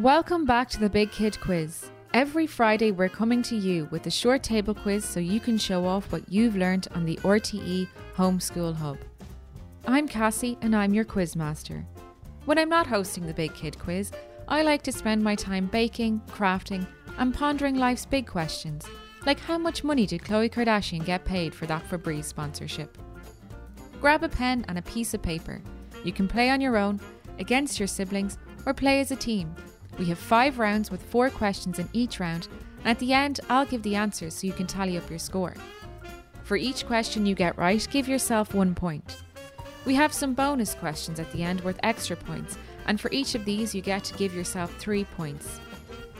Welcome back to the Big Kid Quiz. Every Friday, we're coming to you with a short table quiz so you can show off what you've learned on the RTE Homeschool Hub. I'm Cassie and I'm your quiz master. When I'm not hosting the Big Kid Quiz, I like to spend my time baking, crafting, and pondering life's big questions, like how much money did Khloe Kardashian get paid for that Febreze sponsorship? Grab a pen and a piece of paper. You can play on your own, against your siblings, or play as a team. We have five rounds with four questions in each round, and at the end, I'll give the answers so you can tally up your score. For each question you get right, give yourself one point. We have some bonus questions at the end worth extra points, and for each of these, you get to give yourself three points.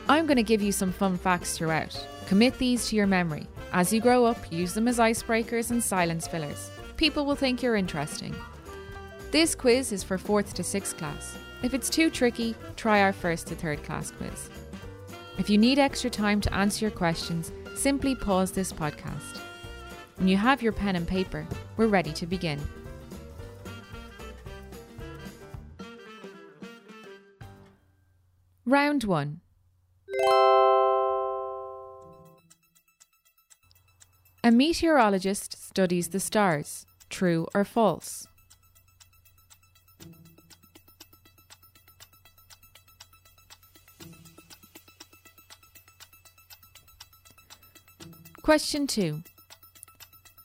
I'm going to give you some fun facts throughout. Commit these to your memory. As you grow up, use them as icebreakers and silence fillers. People will think you're interesting. This quiz is for 4th to 6th class. If it's too tricky, try our first to third class quiz. If you need extra time to answer your questions, simply pause this podcast. When you have your pen and paper, we're ready to begin. Round 1 A meteorologist studies the stars. True or false? Question 2.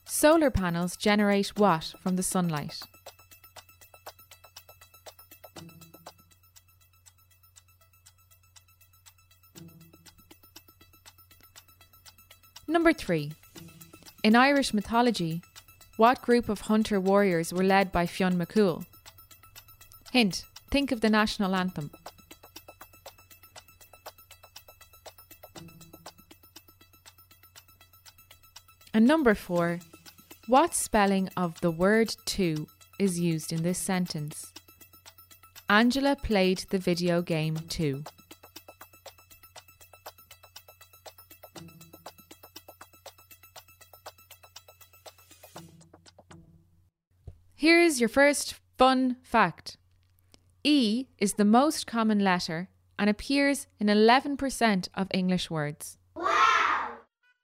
Solar panels generate what from the sunlight? Number 3. In Irish mythology, what group of hunter warriors were led by Fionn McCool? Hint think of the national anthem. Number four, what spelling of the word to is used in this sentence? Angela played the video game too. Here's your first fun fact E is the most common letter and appears in 11% of English words.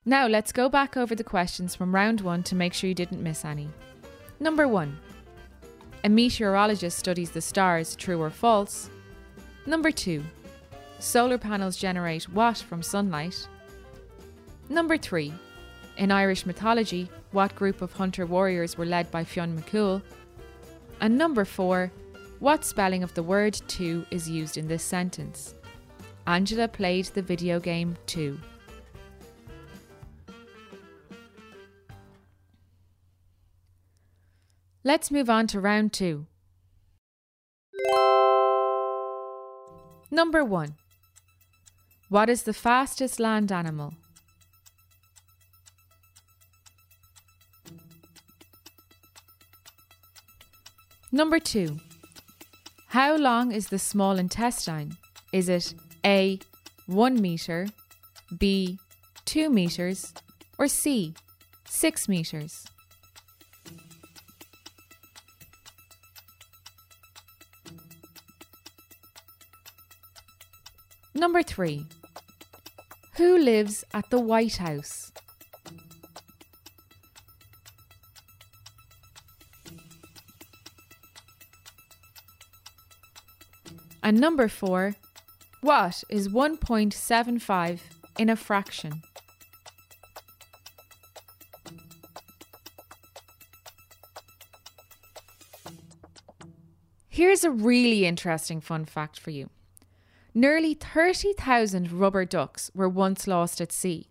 Now let's go back over the questions from round one to make sure you didn't miss any. Number one A meteorologist studies the stars, true or false. Number two Solar panels generate what from sunlight? Number three In Irish mythology, what group of hunter warriors were led by Fionn McCool? And number four What spelling of the word two is used in this sentence? Angela played the video game too. Let's move on to round two. Number one. What is the fastest land animal? Number two. How long is the small intestine? Is it A. 1 metre, B. 2 metres, or C. 6 metres? Number three. Who lives at the White House? And number four. What is 1.75 in a fraction? Here's a really interesting fun fact for you. Nearly 30,000 rubber ducks were once lost at sea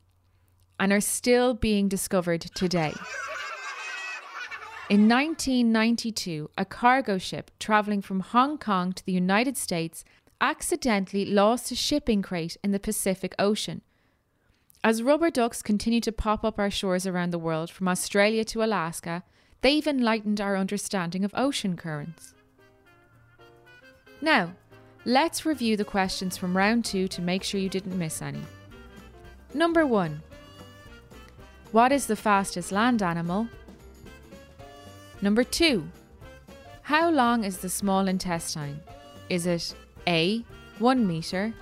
and are still being discovered today. In 1992, a cargo ship travelling from Hong Kong to the United States accidentally lost a shipping crate in the Pacific Ocean. As rubber ducks continue to pop up our shores around the world, from Australia to Alaska, they've enlightened our understanding of ocean currents. Now, Let's review the questions from round two to make sure you didn't miss any. Number one What is the fastest land animal? Number two How long is the small intestine? Is it A. 1 metre,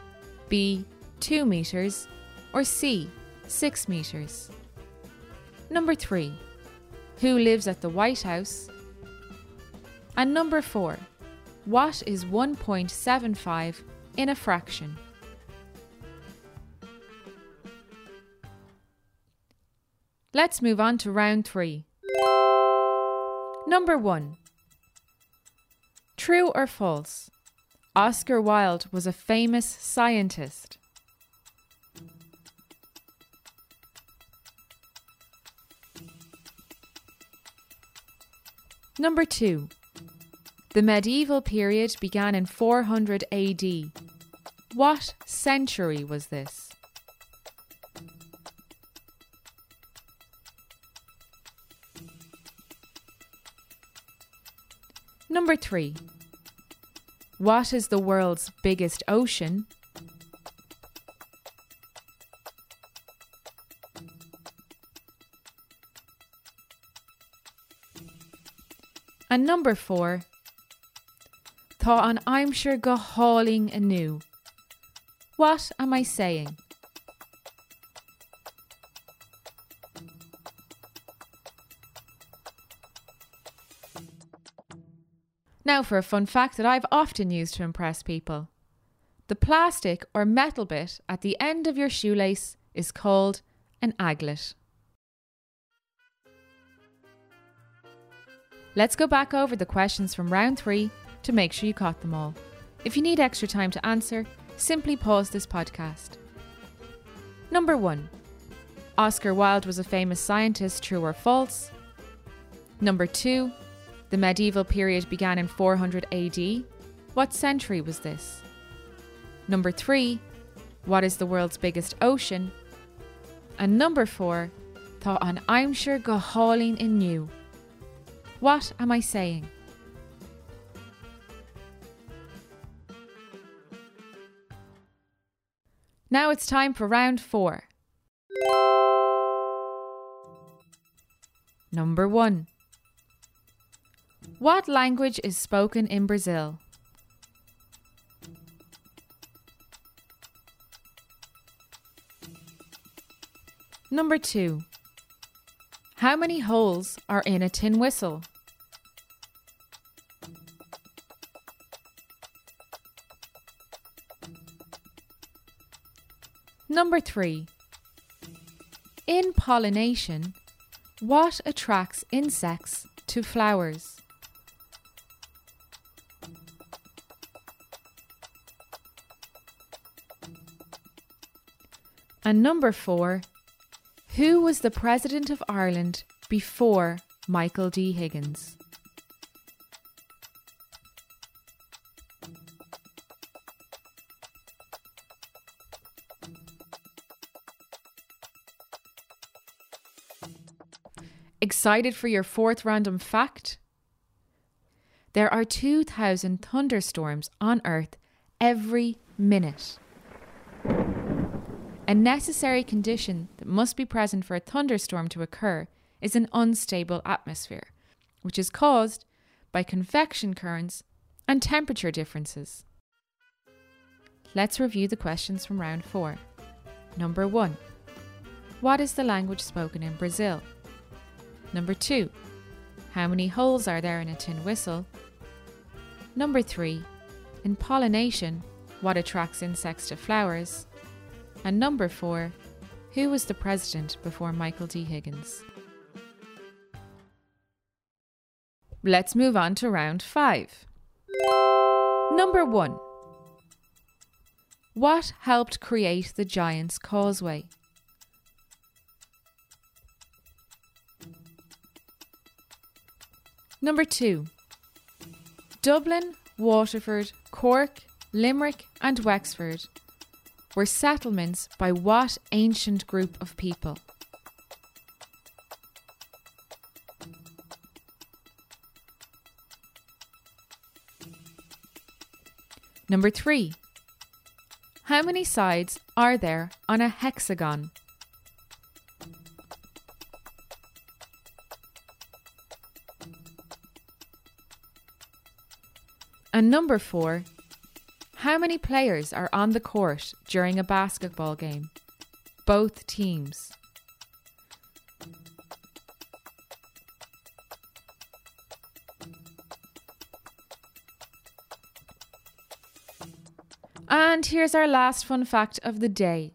B. 2 metres, or C. 6 metres? Number 3. Who lives at the White House? And number 4. What is 1.75 in a fraction? Let's move on to round 3. Number 1. True or false? Oscar Wilde was a famous scientist. Number 2. The medieval period began in 400 AD. What century was this? Number 3. What is the world's biggest ocean? And number four, Tá an aimimsir go háling anew. What am I saying? Now for a fun fact that I've often used to impress people. The plastic or metal bit at the end of your shoelace is called an aglet. Let's go back over the questions from round three to make sure you caught them all. If you need extra time to answer, simply pause this podcast. Number one Oscar Wilde was a famous scientist, true or false? Number two The medieval period began in 400 AD. What century was this? Number three What is the world's biggest ocean? And number four Tá an aimimsir go hauling in inniu. What am I saying? Now it's time for round four. Number one. What language is spoken in Brazil? Number two. How many holes are in a tin whistle? Number three. In pollination, what attracts insects to flowers? And number four. Who was the President of Ireland before Michael D. Higgins? Excited for your fourth random fact? There are 2,000 thunderstorms on Earth every minute. A necessary condition that must be present for a thunderstorm to occur is an unstable atmosphere, which is caused by convection currents and temperature differences. Let's review the questions from round 4. Number 1. What is the language spoken in Brazil? Number 2. How many holes are there in a tin whistle? Number 3. In pollination, what attracts insects to flowers? And number four, who was the president before Michael D. Higgins? Let's move on to round five. Number one. What helped create the Giant's Causeway? Number two. Dublin, Waterford, Cork, Limerick, and Wexford were settlements by what ancient group of people? Number three. How many sides are there on a hexagon? And number four. How many players are on the court during a basketball game? Both teams. And here's our last fun fact of the day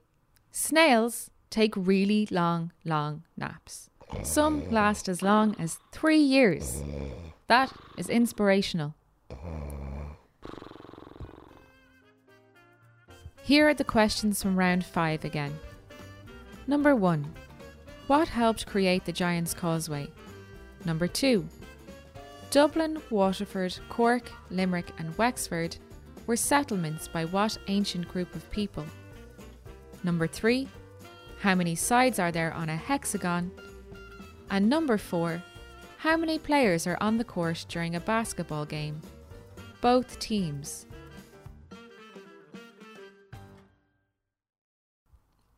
snails take really long, long naps. Some last as long as three years. That is inspirational. Here are the questions from round five again. Number one What helped create the Giant's Causeway? Number two Dublin, Waterford, Cork, Limerick, and Wexford were settlements by what ancient group of people? Number three, how many sides are there on a hexagon? And number four, how many players are on the court during a basketball game? Both teams.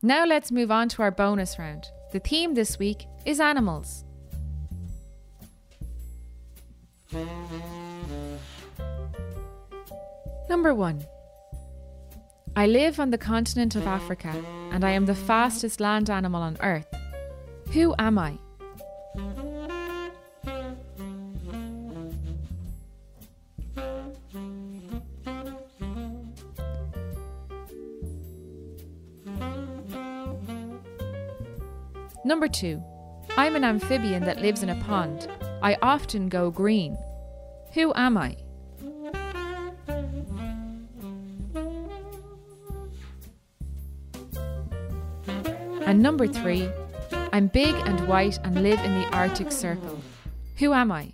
Now let's move on to our bonus round. The theme this week is animals. Number one. I live on the continent of Africa and I am the fastest land animal on earth. Who am I? Number two. I'm an amphibian that lives in a pond. I often go green. Who am I? And number three, I'm big and white and live in the Arctic Circle. Who am I?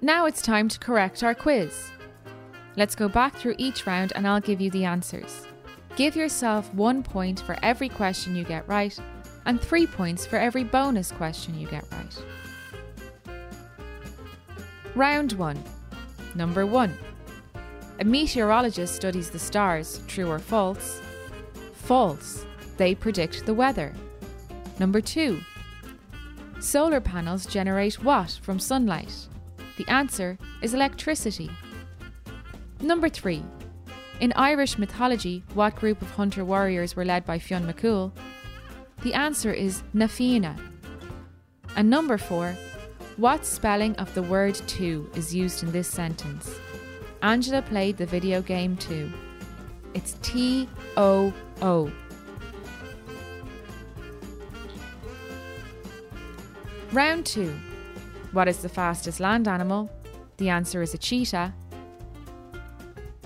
Now it's time to correct our quiz. Let's go back through each round and I'll give you the answers. Give yourself one point for every question you get right and three points for every bonus question you get right. Round 1. Number 1. A meteorologist studies the stars, true or false? False. They predict the weather. Number 2. Solar panels generate what from sunlight? The answer is electricity. Number 3. In Irish mythology, what group of hunter warriors were led by Fionn McCool? The answer is Na Fianna. And number 4. What spelling of the word to is used in this sentence? Angela played the video game too. It's T O O. Round 2. What is the fastest land animal? The answer is a cheetah.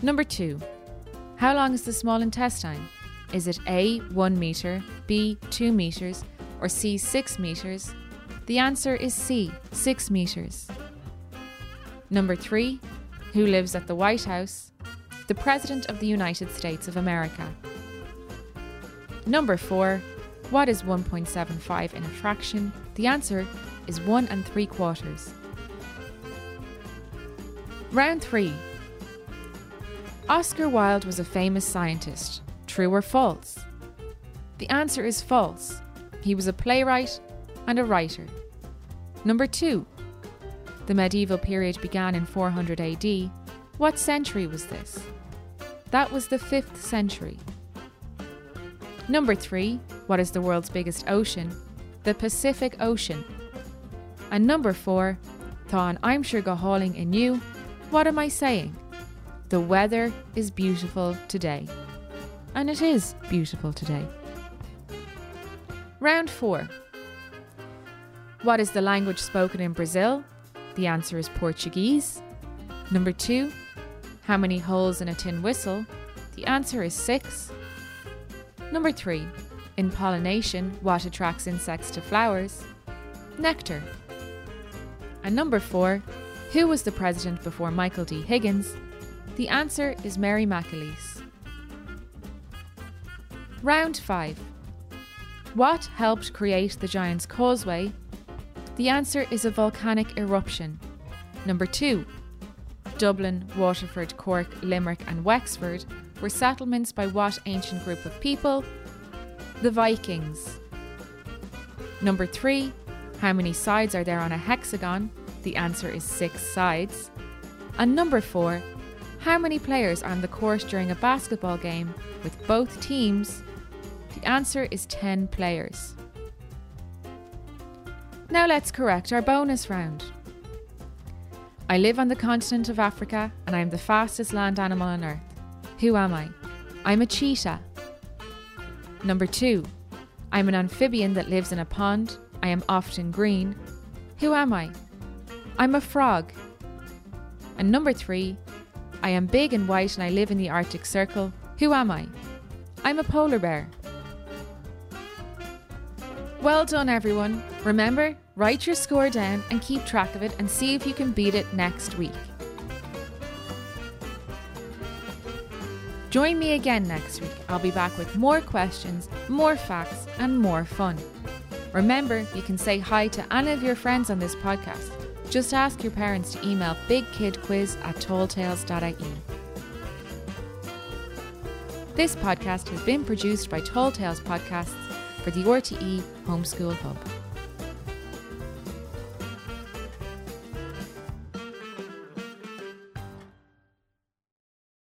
Number 2. How long is the small intestine? Is it A 1 metre, B 2 metres, or C 6 metres? The answer is C 6 metres. Number 3 who lives at the White House, the President of the United States of America. Number 4. What is 1.75 in a fraction? The answer is 1 and 3 quarters. Round 3. Oscar Wilde was a famous scientist. True or false? The answer is false. He was a playwright and a writer. Number 2. The medieval period began in 400 AD. What century was this? That was the 5th century. Number 3. What is the world's biggest ocean? The Pacific Ocean. And number 4. Thon I'm sure go hauling in you. What am I saying? The weather is beautiful today. And it is beautiful today. Round 4. What is the language spoken in Brazil? The answer is Portuguese. Number two, how many holes in a tin whistle? The answer is six. Number three, in pollination, what attracts insects to flowers? Nectar. And number four, who was the president before Michael D. Higgins? The answer is Mary McAleese. Round 5. What helped create the Giant's Causeway the answer is a volcanic eruption. Number two, Dublin, Waterford, Cork, Limerick, and Wexford were settlements by what ancient group of people? The Vikings. Number three, How many sides are there on a hexagon? The answer is six sides. And number four, how many players are on the court during a basketball game with both teams? The answer is 10 players. Now let's correct our bonus round. I live on the continent of Africa and I am the fastest land animal on earth. Who am I? I'm a cheetah. Number two, I'm an amphibian that lives in a pond. I am often green. Who am I? I'm a frog. And number three, I am big and white and I live in the Arctic Circle. Who am I? I'm a polar bear. Well done, everyone. Remember, write your score down and keep track of it and see if you can beat it next week. Join me again next week. I'll be back with more questions, more facts, and more fun. Remember, you can say hi to any of your friends on this podcast. Just ask your parents to email bigkidquiz at talltales.ie. This podcast has been produced by Tall Tales Podcasts for the RTE Homeschool Hub.